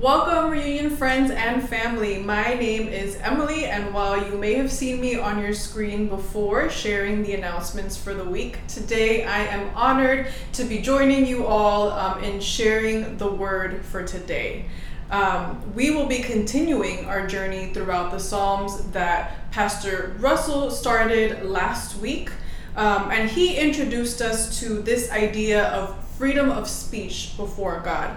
Welcome, reunion friends and family. My name is Emily, and while you may have seen me on your screen before sharing the announcements for the week, today I am honored to be joining you all um, in sharing the word for today. Um, we will be continuing our journey throughout the Psalms that Pastor Russell started last week. Um, and he introduced us to this idea of freedom of speech before God.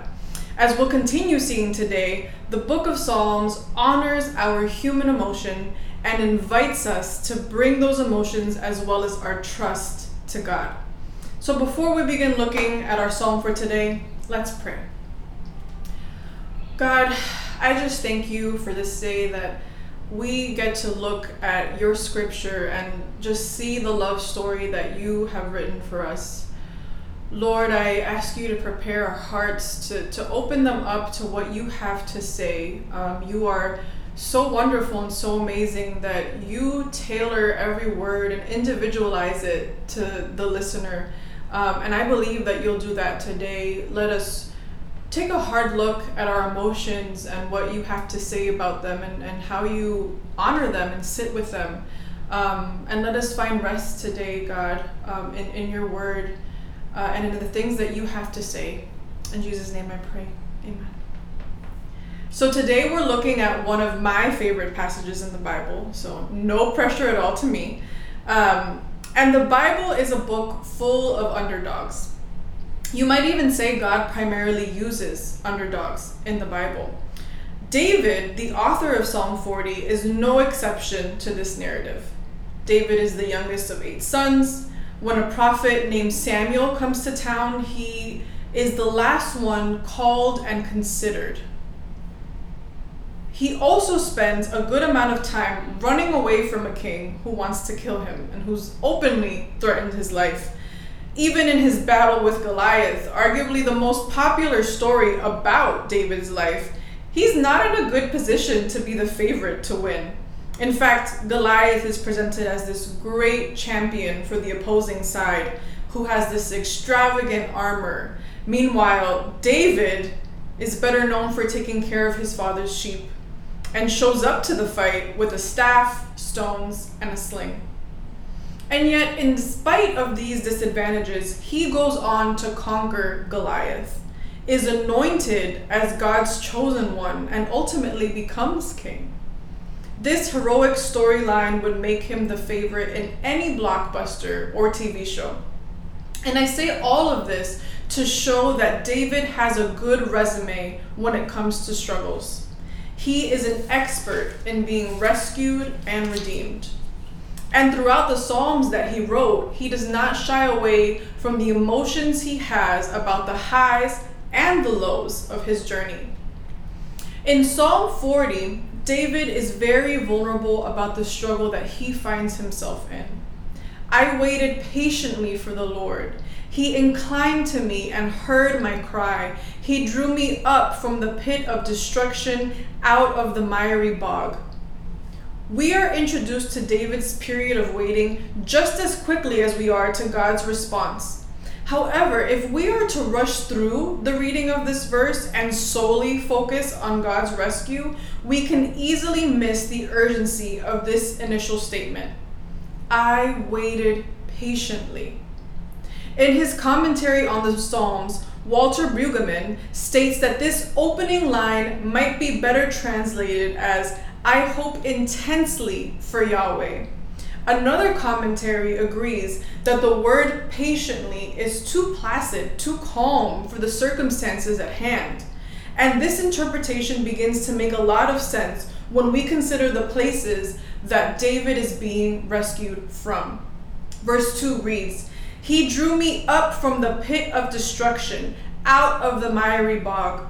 As we'll continue seeing today, the book of Psalms honors our human emotion and invites us to bring those emotions as well as our trust to God. So before we begin looking at our psalm for today, let's pray. God, I just thank you for this day that we get to look at your scripture and just see the love story that you have written for us. Lord, I ask you to prepare our hearts to, to open them up to what you have to say. Um, you are so wonderful and so amazing that you tailor every word and individualize it to the listener. Um, and I believe that you'll do that today. Let us take a hard look at our emotions and what you have to say about them and, and how you honor them and sit with them. Um, and let us find rest today, God, um, in, in your word uh, and into the things that you have to say. In Jesus' name I pray. Amen. So today we're looking at one of my favorite passages in the Bible, so no pressure at all to me. Um, and the Bible is a book full of underdogs. You might even say God primarily uses underdogs in the Bible. David, the author of Psalm 40, is no exception to this narrative. David is the youngest of eight sons when a prophet named Samuel comes to town, he is the last one called and considered. He also spends a good amount of time running away from a king who wants to kill him and who's openly threatened his life. Even in his battle with Goliath, arguably the most popular story about David's life, he's not in a good position to be the favorite to win. In fact, Goliath is presented as this great champion for the opposing side who has this extravagant armor. Meanwhile, David is better known for taking care of his father's sheep and shows up to the fight with a staff, stones, and a sling. And yet, in spite of these disadvantages, he goes on to conquer Goliath, is anointed as God's chosen one, and ultimately becomes king. This heroic storyline would make him the favorite in any blockbuster or TV show. And I say all of this to show that David has a good resume when it comes to struggles. He is an expert in being rescued and redeemed. And throughout the Psalms that he wrote, he does not shy away from the emotions he has about the highs and the lows of his journey. In Psalm 40, David is very vulnerable about the struggle that he finds himself in. I waited patiently for the Lord. He inclined to me and heard my cry. He drew me up from the pit of destruction out of the miry bog. We are introduced to David's period of waiting just as quickly as we are to God's response. However, if we are to rush through the reading of this verse and solely focus on God's rescue, we can easily miss the urgency of this initial statement. I waited patiently. In his commentary on the Psalms, Walter Brueggemann states that this opening line might be better translated as I hope intensely for Yahweh. Another commentary agrees that the word patiently is too placid, too calm for the circumstances at hand. And this interpretation begins to make a lot of sense when we consider the places that David is being rescued from. Verse 2 reads, He drew me up from the pit of destruction, out of the miry bog.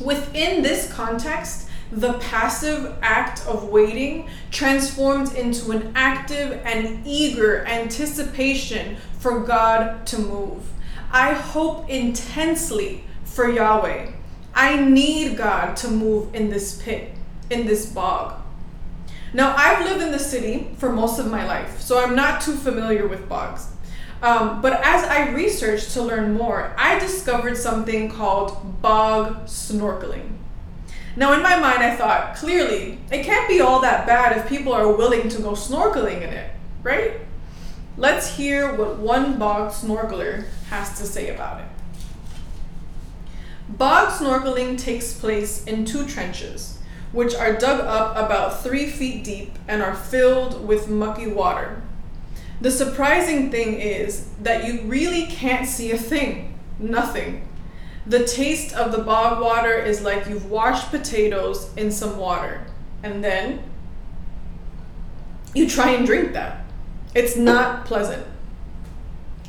Within this context, the passive act of waiting transformed into an active and eager anticipation for God to move. I hope intensely for Yahweh. I need God to move in this pit, in this bog. Now, I've lived in the city for most of my life, so I'm not too familiar with bogs. Um, but as I researched to learn more, I discovered something called bog snorkeling. Now, in my mind, I thought, clearly, it can't be all that bad if people are willing to go snorkeling in it, right? Let's hear what one bog snorkeler has to say about it. Bog snorkeling takes place in two trenches, which are dug up about three feet deep and are filled with mucky water. The surprising thing is that you really can't see a thing, nothing. The taste of the bog water is like you've washed potatoes in some water, and then you try and drink that. It's not pleasant.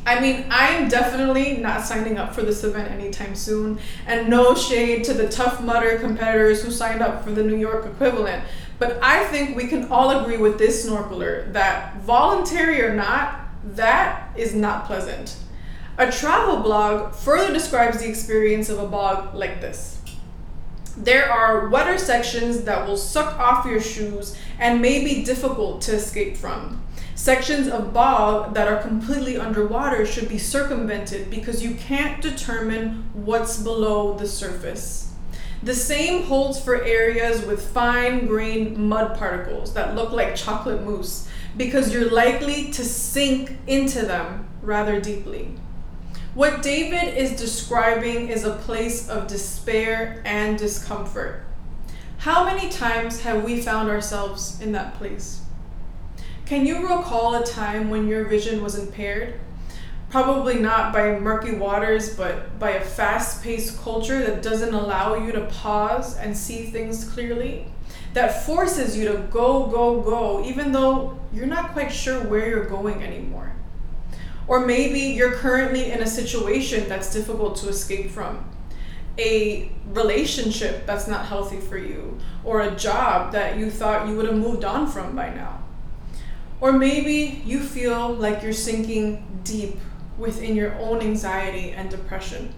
I mean, I'm definitely not signing up for this event anytime soon, and no shade to the Tough Mudder competitors who signed up for the New York equivalent. But I think we can all agree with this snorkeler that, voluntary or not, that is not pleasant. A travel blog further describes the experience of a bog like this. There are wetter sections that will suck off your shoes and may be difficult to escape from. Sections of bog that are completely underwater should be circumvented because you can't determine what's below the surface. The same holds for areas with fine grained mud particles that look like chocolate mousse because you're likely to sink into them rather deeply. What David is describing is a place of despair and discomfort. How many times have we found ourselves in that place? Can you recall a time when your vision was impaired? Probably not by murky waters, but by a fast paced culture that doesn't allow you to pause and see things clearly. That forces you to go, go, go, even though you're not quite sure where you're going anymore. Or maybe you're currently in a situation that's difficult to escape from, a relationship that's not healthy for you, or a job that you thought you would have moved on from by now. Or maybe you feel like you're sinking deep within your own anxiety and depression.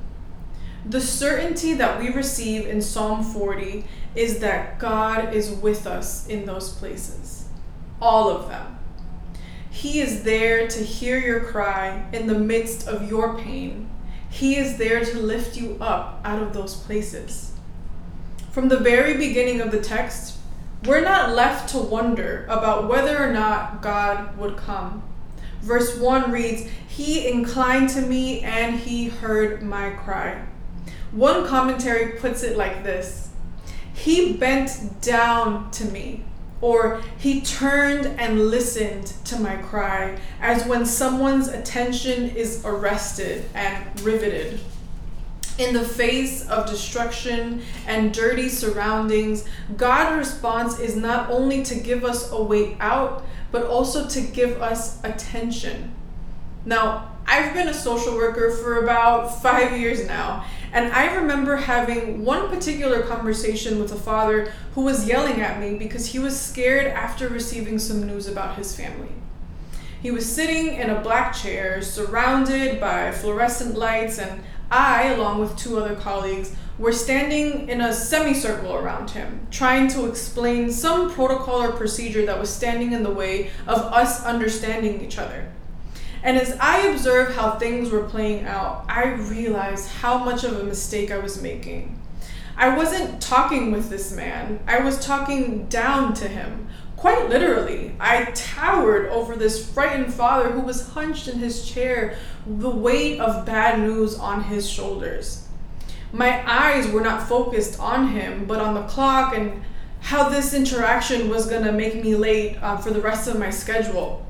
The certainty that we receive in Psalm 40 is that God is with us in those places, all of them. He is there to hear your cry in the midst of your pain. He is there to lift you up out of those places. From the very beginning of the text, we're not left to wonder about whether or not God would come. Verse 1 reads, He inclined to me and he heard my cry. One commentary puts it like this He bent down to me or he turned and listened to my cry, as when someone's attention is arrested and riveted. In the face of destruction and dirty surroundings, God's response is not only to give us a way out, but also to give us attention. Now, I've been a social worker for about five years now, and I remember having one particular conversation with a father who was yelling at me because he was scared after receiving some news about his family. He was sitting in a black chair, surrounded by fluorescent lights, and I, along with two other colleagues, were standing in a semicircle around him, trying to explain some protocol or procedure that was standing in the way of us understanding each other. And as I observed how things were playing out, I realized how much of a mistake I was making. I wasn't talking with this man, I was talking down to him. Quite literally, I towered over this frightened father who was hunched in his chair, the weight of bad news on his shoulders. My eyes were not focused on him, but on the clock and how this interaction was gonna make me late uh, for the rest of my schedule.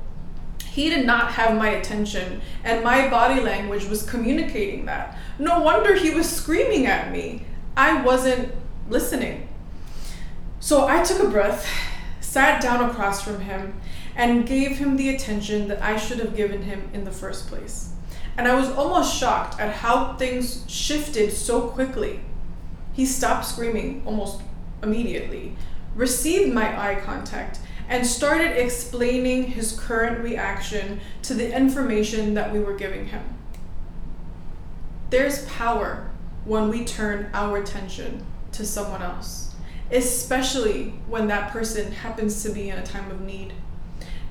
He did not have my attention, and my body language was communicating that. No wonder he was screaming at me. I wasn't listening. So I took a breath, sat down across from him, and gave him the attention that I should have given him in the first place. And I was almost shocked at how things shifted so quickly. He stopped screaming almost immediately, received my eye contact, and started explaining his current reaction to the information that we were giving him. There's power when we turn our attention to someone else, especially when that person happens to be in a time of need.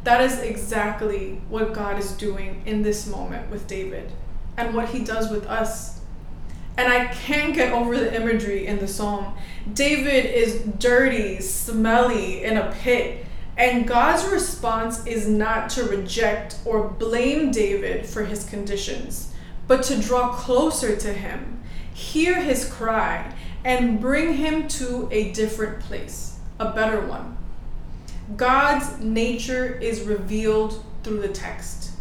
That is exactly what God is doing in this moment with David and what he does with us. And I can't get over the imagery in the psalm. David is dirty, smelly, in a pit. And God's response is not to reject or blame David for his conditions, but to draw closer to him, hear his cry, and bring him to a different place, a better one. God's nature is revealed through the text.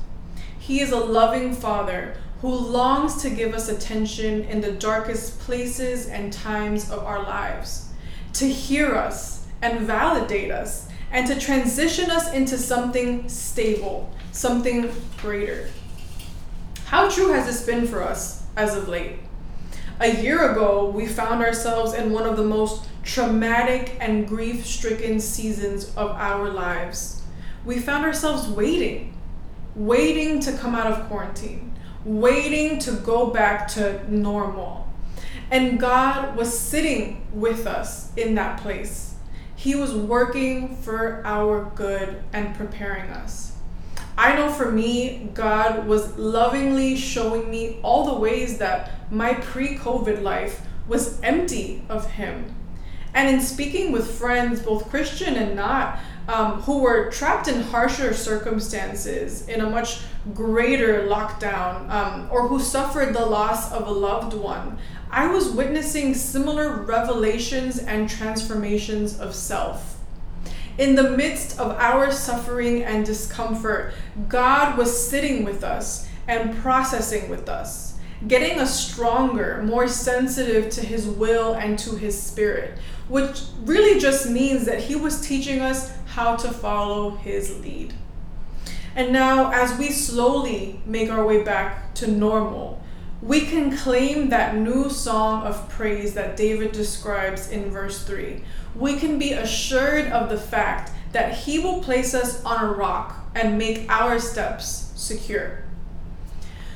He is a loving Father who longs to give us attention in the darkest places and times of our lives, to hear us and validate us, and to transition us into something stable, something greater. How true has this been for us as of late? A year ago, we found ourselves in one of the most traumatic and grief stricken seasons of our lives. We found ourselves waiting, waiting to come out of quarantine, waiting to go back to normal. And God was sitting with us in that place. He was working for our good and preparing us. I know for me, God was lovingly showing me all the ways that my pre COVID life was empty of Him. And in speaking with friends, both Christian and not, um, who were trapped in harsher circumstances, in a much greater lockdown, um, or who suffered the loss of a loved one, I was witnessing similar revelations and transformations of self. In the midst of our suffering and discomfort, God was sitting with us and processing with us, getting us stronger, more sensitive to His will and to His Spirit, which really just means that He was teaching us how to follow His lead. And now, as we slowly make our way back to normal, we can claim that new song of praise that David describes in verse 3 we can be assured of the fact that He will place us on a rock and make our steps secure.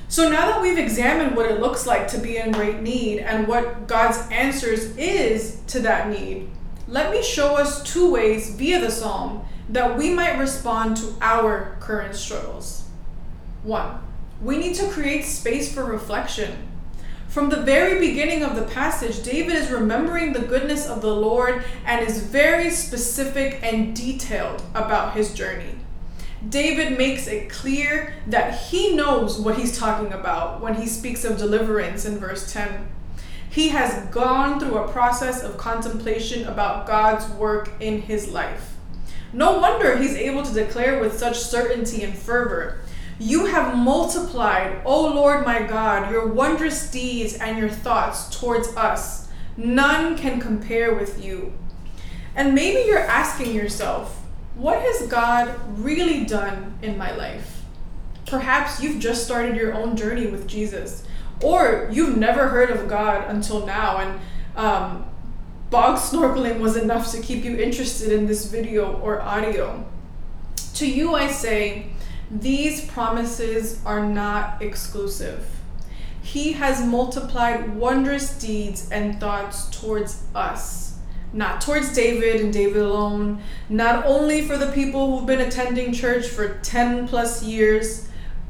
So now that we've examined what it looks like to be in great need and what God's answers is to that need, let me show us two ways via the psalm that we might respond to our current struggles. One, we need to create space for reflection from the very beginning of the passage, David is remembering the goodness of the Lord and is very specific and detailed about his journey. David makes it clear that he knows what he's talking about when he speaks of deliverance in verse 10. He has gone through a process of contemplation about God's work in his life. No wonder he's able to declare with such certainty and fervor you have multiplied, O Lord my God, your wondrous deeds and your thoughts towards us. None can compare with you. And maybe you're asking yourself, what has God really done in my life? Perhaps you've just started your own journey with Jesus, or you've never heard of God until now, and um, bog snorkeling was enough to keep you interested in this video or audio. To you, I say, these promises are not exclusive. He has multiplied wondrous deeds and thoughts towards us, not towards David and David alone, not only for the people who've been attending church for 10 plus years.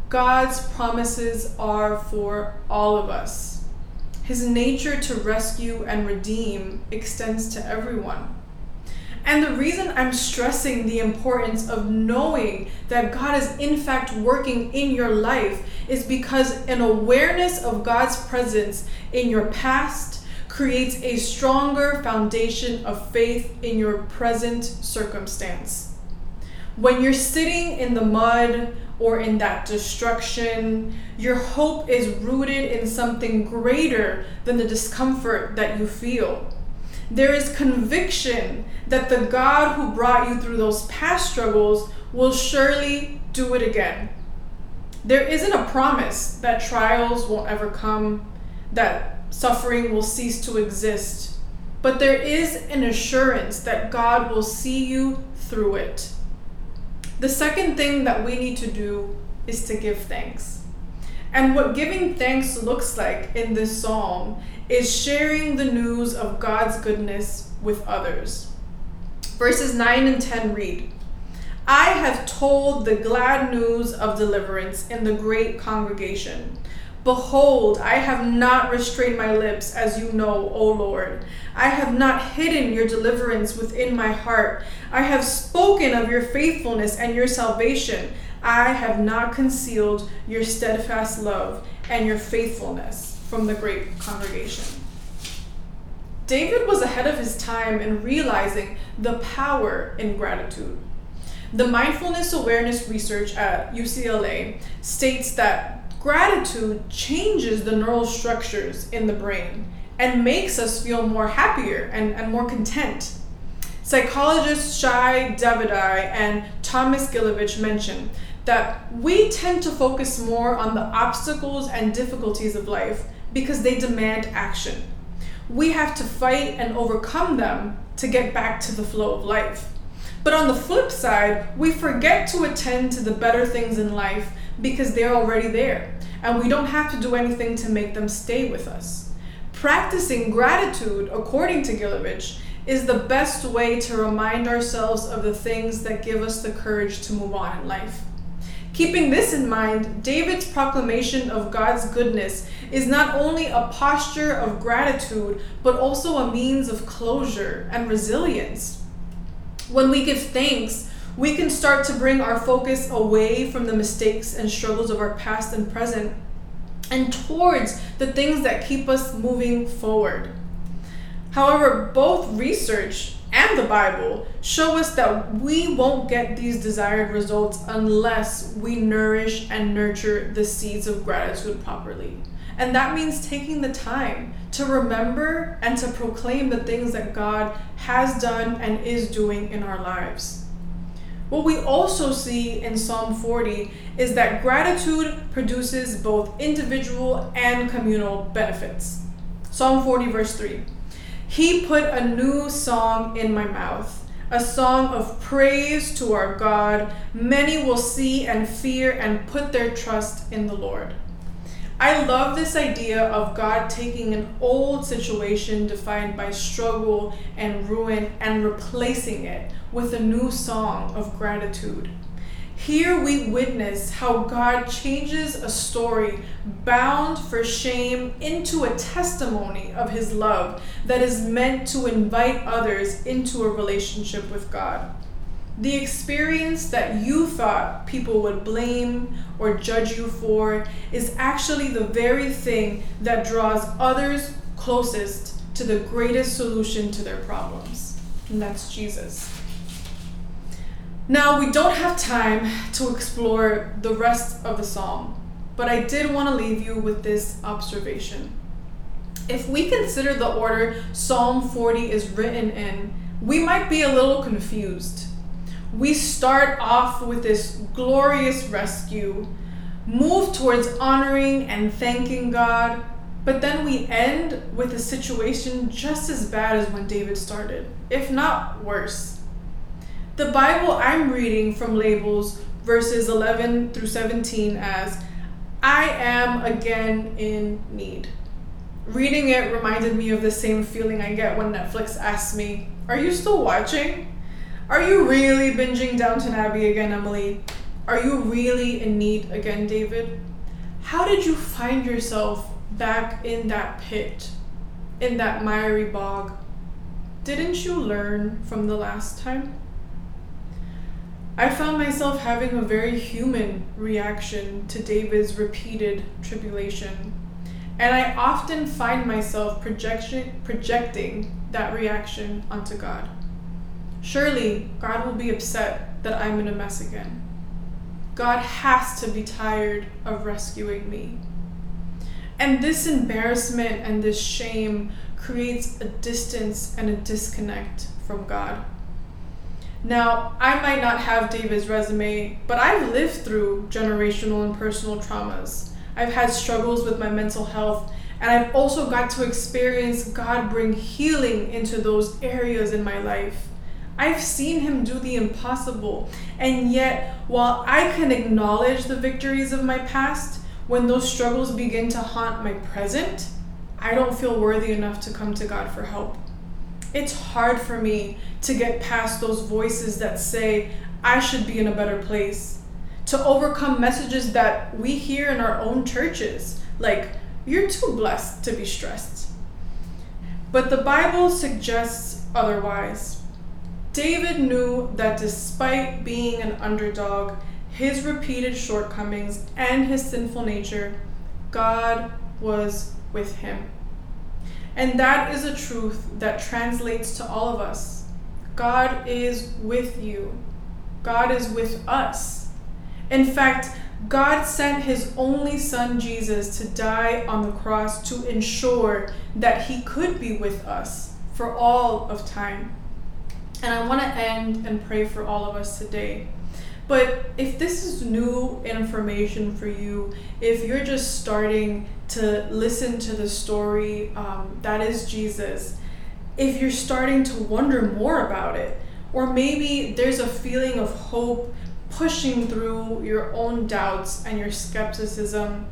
God's promises are for all of us. His nature to rescue and redeem extends to everyone. And the reason I'm stressing the importance of knowing that God is in fact working in your life is because an awareness of God's presence in your past creates a stronger foundation of faith in your present circumstance. When you're sitting in the mud or in that destruction, your hope is rooted in something greater than the discomfort that you feel there is conviction that the God who brought you through those past struggles will surely do it again. There isn't a promise that trials won't ever come, that suffering will cease to exist, but there is an assurance that God will see you through it. The second thing that we need to do is to give thanks. And what giving thanks looks like in this psalm is sharing the news of God's goodness with others. Verses 9 and 10 read I have told the glad news of deliverance in the great congregation. Behold, I have not restrained my lips, as you know, O Lord. I have not hidden your deliverance within my heart. I have spoken of your faithfulness and your salvation. I have not concealed your steadfast love and your faithfulness from the great congregation. David was ahead of his time in realizing the power in gratitude. The mindfulness awareness research at UCLA states that gratitude changes the neural structures in the brain and makes us feel more happier and, and more content. Psychologists Shai Davidai and Thomas Gilovich mention that we tend to focus more on the obstacles and difficulties of life because they demand action. We have to fight and overcome them to get back to the flow of life. But on the flip side, we forget to attend to the better things in life because they're already there, and we don't have to do anything to make them stay with us. Practicing gratitude, according to Gilovich, is the best way to remind ourselves of the things that give us the courage to move on in life. Keeping this in mind, David's proclamation of God's goodness is not only a posture of gratitude, but also a means of closure and resilience. When we give thanks, we can start to bring our focus away from the mistakes and struggles of our past and present and towards the things that keep us moving forward. However, both research and the Bible show us that we won't get these desired results unless we nourish and nurture the seeds of gratitude properly. And that means taking the time to remember and to proclaim the things that God has done and is doing in our lives. What we also see in Psalm 40 is that gratitude produces both individual and communal benefits. Psalm 40, verse 3 He put a new song in my mouth, a song of praise to our God. Many will see and fear and put their trust in the Lord. I love this idea of God taking an old situation defined by struggle and ruin and replacing it with a new song of gratitude. Here we witness how God changes a story bound for shame into a testimony of his love that is meant to invite others into a relationship with God. The experience that you thought people would blame or judge you for is actually the very thing that draws others closest to the greatest solution to their problems, and that's Jesus. Now, we don't have time to explore the rest of the psalm, but I did want to leave you with this observation. If we consider the order Psalm 40 is written in, we might be a little confused we start off with this glorious rescue, move towards honoring and thanking God, but then we end with a situation just as bad as when David started, if not worse. The Bible I'm reading from labels verses 11 through 17 as I am again in need. Reading it reminded me of the same feeling I get when Netflix asks me, Are you still watching? Are you really binging Downton Abbey again, Emily? Are you really in need again, David? How did you find yourself back in that pit, in that miry bog? Didn't you learn from the last time? I found myself having a very human reaction to David's repeated tribulation. And I often find myself projection, projecting that reaction onto God. Surely God will be upset that I'm in a mess again. God has to be tired of rescuing me. And this embarrassment and this shame creates a distance and a disconnect from God. Now, I might not have David's resume, but I've lived through generational and personal traumas. I've had struggles with my mental health, and I've also got to experience God bring healing into those areas in my life. I've seen him do the impossible. And yet, while I can acknowledge the victories of my past, when those struggles begin to haunt my present, I don't feel worthy enough to come to God for help. It's hard for me to get past those voices that say, I should be in a better place, to overcome messages that we hear in our own churches Like, you're too blessed to be stressed. But the Bible suggests otherwise. David knew that despite being an underdog, his repeated shortcomings, and his sinful nature, God was with him. And that is a truth that translates to all of us. God is with you. God is with us. In fact, God sent his only son Jesus to die on the cross to ensure that he could be with us for all of time. And I want to end and pray for all of us today. But if this is new information for you, if you're just starting to listen to the story um, that is Jesus, if you're starting to wonder more about it, or maybe there's a feeling of hope pushing through your own doubts and your skepticism,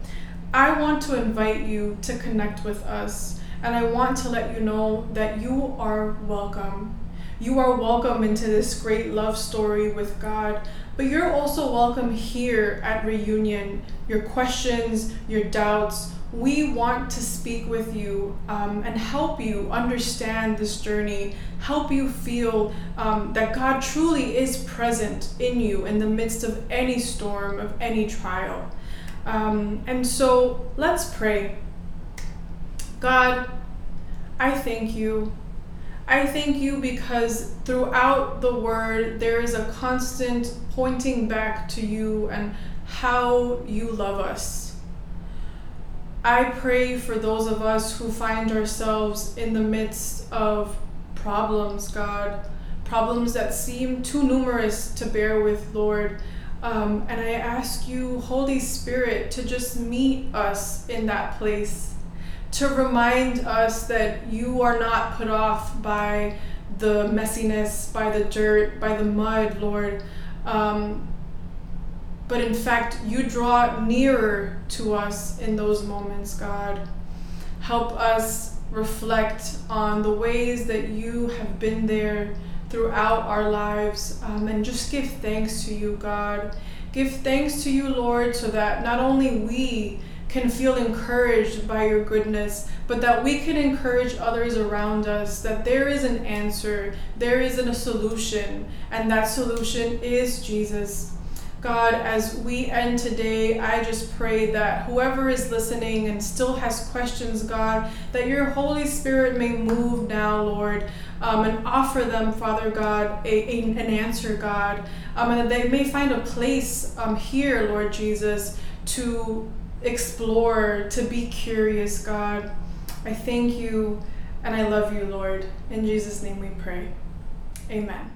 I want to invite you to connect with us. And I want to let you know that you are welcome. You are welcome into this great love story with God, but you're also welcome here at Reunion. Your questions, your doubts, we want to speak with you um, and help you understand this journey, help you feel um, that God truly is present in you in the midst of any storm, of any trial. Um, and so let's pray. God, I thank you I thank you because throughout the word there is a constant pointing back to you and how you love us. I pray for those of us who find ourselves in the midst of problems, God, problems that seem too numerous to bear with, Lord. Um, and I ask you, Holy Spirit, to just meet us in that place to remind us that you are not put off by the messiness, by the dirt, by the mud, Lord. Um, but in fact, you draw nearer to us in those moments, God. Help us reflect on the ways that you have been there throughout our lives um, and just give thanks to you, God. Give thanks to you, Lord, so that not only we can feel encouraged by your goodness, but that we can encourage others around us that there is an answer, there is a solution, and that solution is Jesus. God, as we end today, I just pray that whoever is listening and still has questions, God, that your Holy Spirit may move now, Lord, um, and offer them, Father God, a, a an answer, God, um, and that they may find a place um, here, Lord Jesus, to explore, to be curious, God. I thank you and I love you, Lord. In Jesus' name we pray. Amen.